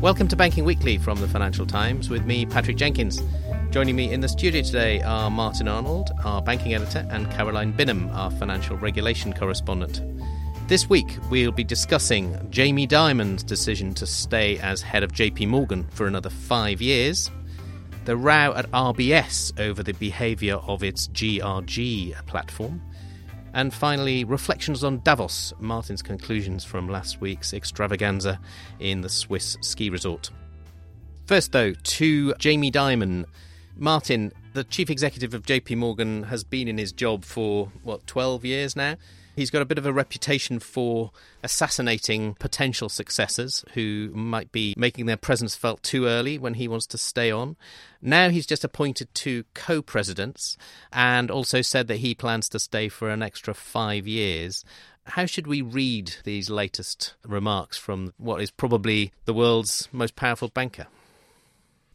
Welcome to Banking Weekly from the Financial Times with me, Patrick Jenkins. Joining me in the studio today are Martin Arnold, our banking editor, and Caroline Binham, our financial regulation correspondent. This week, we'll be discussing Jamie Dimon's decision to stay as head of JP Morgan for another five years, the row at RBS over the behaviour of its GRG platform, and finally, reflections on Davos, Martin's conclusions from last week's extravaganza in the Swiss ski resort. First, though, to Jamie Dimon. Martin, the chief executive of JP Morgan, has been in his job for, what, 12 years now? He's got a bit of a reputation for assassinating potential successors who might be making their presence felt too early when he wants to stay on. Now he's just appointed two co presidents and also said that he plans to stay for an extra five years. How should we read these latest remarks from what is probably the world's most powerful banker?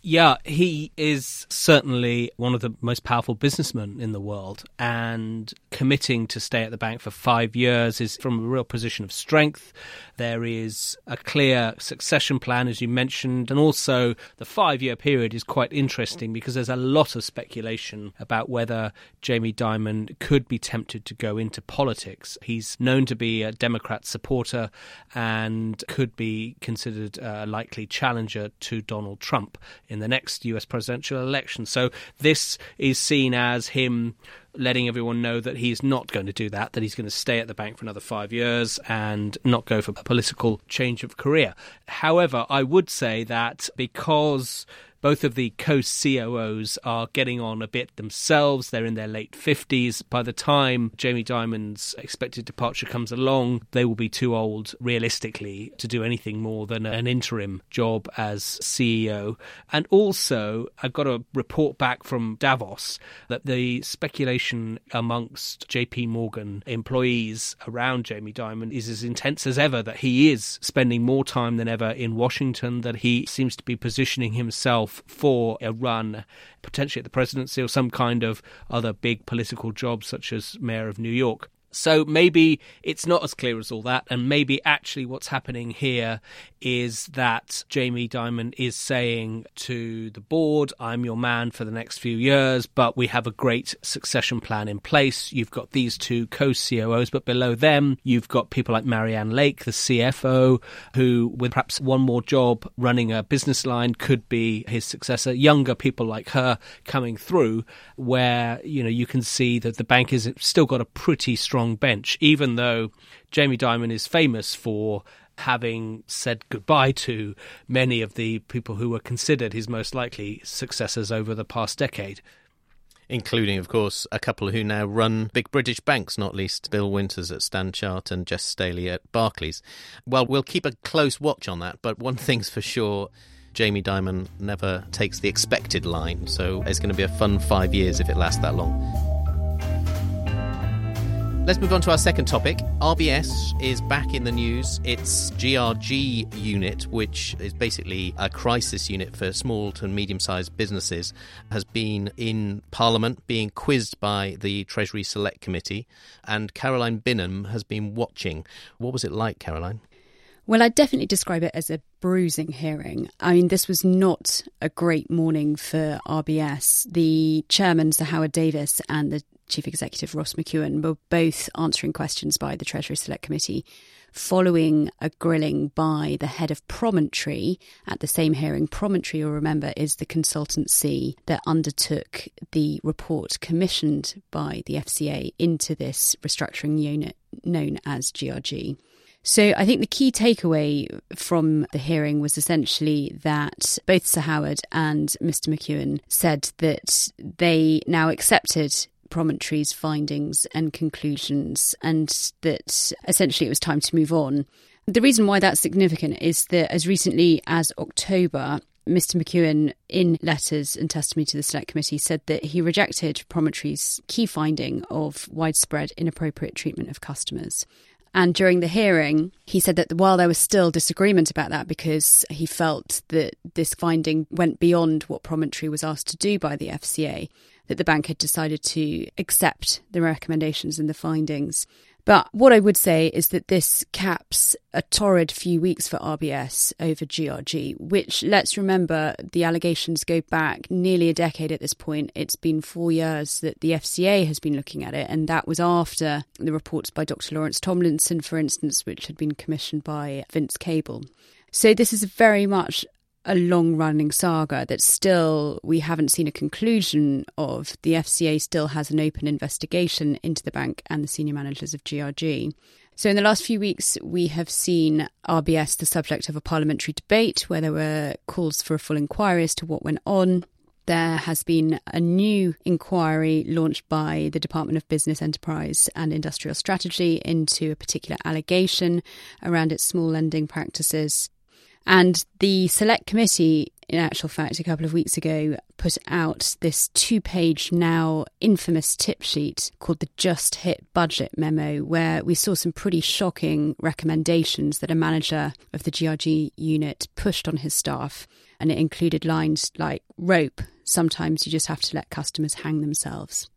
Yeah, he is certainly one of the most powerful businessmen in the world, and committing to stay at the bank for five years is from a real position of strength. There is a clear succession plan, as you mentioned, and also the five year period is quite interesting because there's a lot of speculation about whether Jamie Dimon could be tempted to go into politics. He's known to be a Democrat supporter and could be considered a likely challenger to Donald Trump in the next US presidential election. So this is seen as him letting everyone know that he's not going to do that, that he's going to stay at the bank for another five years and not go for a political change of career. However, I would say that because both of the co COOs are getting on a bit themselves. They're in their late 50s. By the time Jamie Dimon's expected departure comes along, they will be too old, realistically, to do anything more than an interim job as CEO. And also, I've got a report back from Davos that the speculation amongst JP Morgan employees around Jamie Dimon is as intense as ever that he is spending more time than ever in Washington, that he seems to be positioning himself himself for a run, potentially at the presidency or some kind of other big political job, such as mayor of New York. So maybe it's not as clear as all that, and maybe actually what's happening here is that Jamie Dimon is saying to the board, I'm your man for the next few years, but we have a great succession plan in place. You've got these two co COOs, but below them, you've got people like Marianne Lake, the CFO, who, with perhaps one more job running a business line, could be his successor. Younger people like her coming through, where, you know, you can see that the bank has still got a pretty strong strong bench, even though Jamie Dimon is famous for having said goodbye to many of the people who were considered his most likely successors over the past decade. Including, of course, a couple who now run big British banks, not least Bill Winters at Stanchart and Jes Staley at Barclays. Well, we'll keep a close watch on that, but one thing's for sure. Jamie Dimon never takes the expected line, so it's going to be a fun five years if it lasts that long. Let's move on to our second topic. RBS is back in the news. Its GRG unit, which is basically a crisis unit for small to medium sized businesses, has been in Parliament being quizzed by the Treasury Select Committee, and Caroline Binham has been watching. What was it like, Caroline? Well, I'd definitely describe it as a bruising hearing. I mean, this was not a great morning for RBS. The chairman, Sir Howard Davies, and the Chief Executive Ross McEwan were both answering questions by the Treasury Select Committee following a grilling by the head of Promontory at the same hearing. Promontory, you'll remember, is the consultancy that undertook the report commissioned by the FCA into this restructuring unit known as GRG. So I think the key takeaway from the hearing was essentially that both Sir Howard and Mr. McEwan said that they now accepted Promontory's findings and conclusions, and that essentially it was time to move on. The reason why that's significant is that as recently as October, Mr. McEwan, in letters and testimony to the Select Committee, said that he rejected Promontory's key finding of widespread inappropriate treatment of customers. And during the hearing, he said that while there was still disagreement about that because he felt that this finding went beyond what Promontory was asked to do by the FCA, that the bank had decided to accept the recommendations and the findings. But what I would say is that this caps a torrid few weeks for RBS over GRG, which let's remember the allegations go back nearly a decade at this point. It's been four years that the FCA has been looking at it, and that was after the reports by Dr. Lawrence Tomlinson, for instance, which had been commissioned by Vince Cable. So this is very much a long running saga that still we haven't seen a conclusion of. The FCA still has an open investigation into the bank and the senior managers of GRG. So, in the last few weeks, we have seen RBS the subject of a parliamentary debate where there were calls for a full inquiry as to what went on. There has been a new inquiry launched by the Department of Business, Enterprise and Industrial Strategy into a particular allegation around its small lending practices. And the select committee, in actual fact, a couple of weeks ago, put out this two page, now infamous tip sheet called the Just Hit Budget Memo, where we saw some pretty shocking recommendations that a manager of the GRG unit pushed on his staff. And it included lines like rope, sometimes you just have to let customers hang themselves.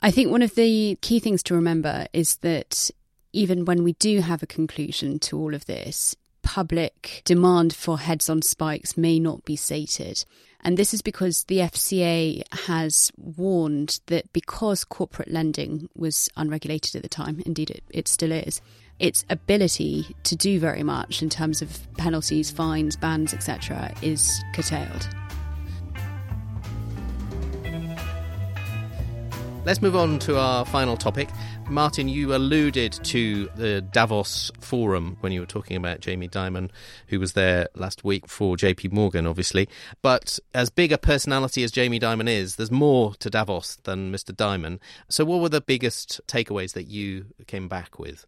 I think one of the key things to remember is that even when we do have a conclusion to all of this, public demand for heads on spikes may not be sated. And this is because the FCA has warned that because corporate lending was unregulated at the time, indeed it, it still is, its ability to do very much in terms of penalties, fines, bans, etc., is curtailed. Let's move on to our final topic. Martin, you alluded to the Davos Forum when you were talking about Jamie Dimon, who was there last week for JP Morgan, obviously. But as big a personality as Jamie Dimon is, there's more to Davos than Mr. Dimon. So, what were the biggest takeaways that you came back with?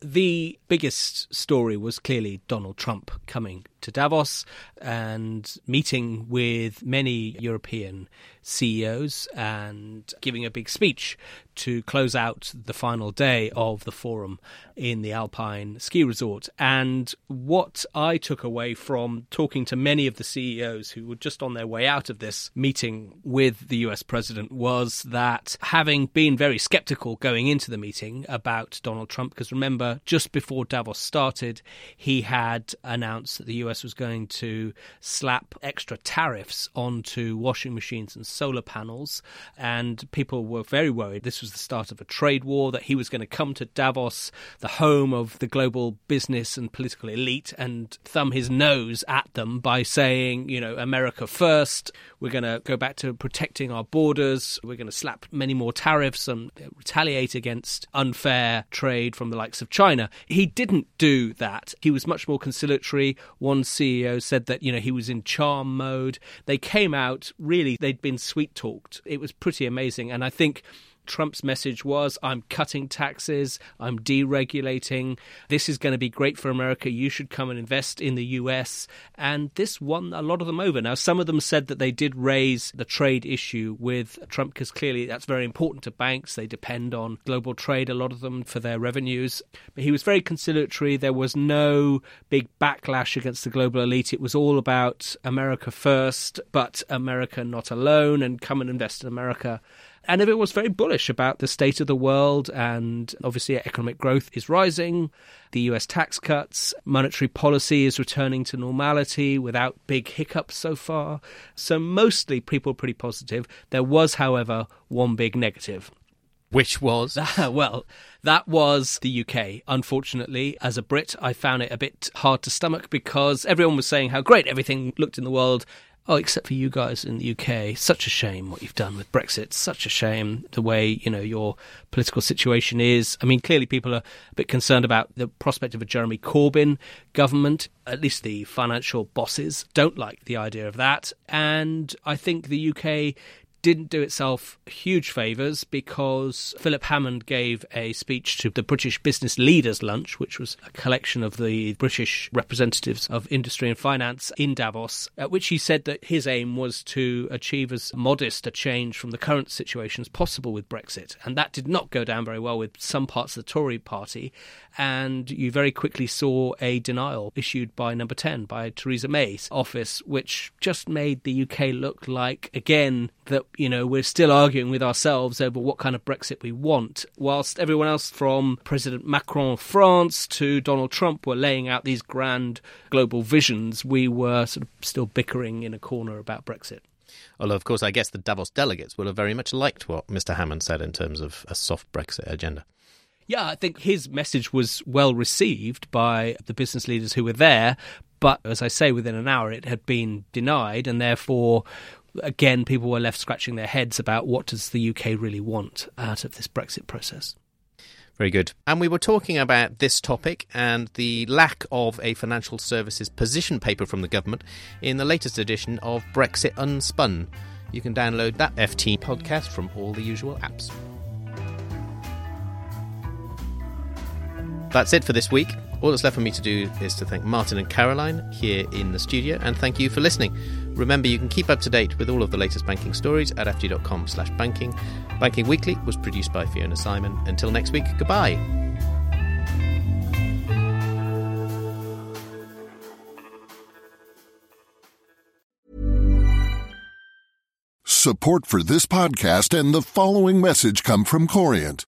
The biggest story was clearly Donald Trump coming to Davos and meeting with many European CEOs and giving a big speech to close out the final day of the forum in the Alpine ski resort. And what I took away from talking to many of the CEOs who were just on their way out of this meeting with the US president was that having been very skeptical going into the meeting about Donald Trump, because remember, just before Davos started, he had announced that the US was going to slap extra tariffs onto washing machines and solar panels. And people were very worried this was the start of a trade war, that he was going to come to Davos, the home of the global business and political elite, and thumb his nose at them by saying, you know, America first, we're going to go back to protecting our borders, we're going to slap many more tariffs and retaliate against unfair trade from the likes of China. He didn't do that. He was much more conciliatory. One CEO said that, you know, he was in charm mode. They came out, really, they'd been sweet talked. It was pretty amazing. And I think Trump's message was I'm cutting taxes, I'm deregulating. This is going to be great for America. You should come and invest in the US. And this won a lot of them over. Now, some of them said that they did raise the trade issue with Trump because clearly that's very important to banks. They depend on global trade, a lot of them, for their revenues. But he was very conciliatory. There was no big backlash against the global elite. It was all about America first, but America not alone, and come and invest in America and if it was very bullish about the state of the world. And obviously, economic growth is rising, the US tax cuts, monetary policy is returning to normality without big hiccups so far. So, mostly people are pretty positive. There was, however, one big negative. Which was? well, that was the UK. Unfortunately, as a Brit, I found it a bit hard to stomach because everyone was saying how great everything looked in the world Oh, except for you guys in the UK. Such a shame what you've done with Brexit. Such a shame the way, you know, your political situation is. I mean, clearly people are a bit concerned about the prospect of a Jeremy Corbyn government. At least the financial bosses don't like the idea of that. And I think the UK didn't do itself huge favours because Philip Hammond gave a speech to the British Business Leaders Lunch, which was a collection of the British representatives of industry and finance in Davos, at which he said that his aim was to achieve as modest a change from the current situation as possible with Brexit. And that did not go down very well with some parts of the Tory party. And you very quickly saw a denial issued by number 10, by Theresa May's office, which just made the UK look like, again, that you know we're still arguing with ourselves over what kind of Brexit we want, whilst everyone else from President Macron of France to Donald Trump were laying out these grand global visions, we were sort of still bickering in a corner about Brexit. Although, of course, I guess the Davos delegates will have very much liked what Mr. Hammond said in terms of a soft Brexit agenda. Yeah, I think his message was well received by the business leaders who were there. But as I say, within an hour it had been denied, and therefore again, people were left scratching their heads about what does the UK really want out of this Brexit process. Very good. And we were talking about this topic and the lack of a financial services position paper from the government in the latest edition of Brexit Unspun. You can download that FT podcast from all the usual apps. That's it for this week. All that's left for me to do is to thank Martin and Caroline here in the studio and thank you for listening. Remember, you can keep up to date with all of the latest banking stories at ft.com slash banking. Banking Weekly was produced by Fiona Simon. Until next week, goodbye. Support for this podcast and the following message come from Corient.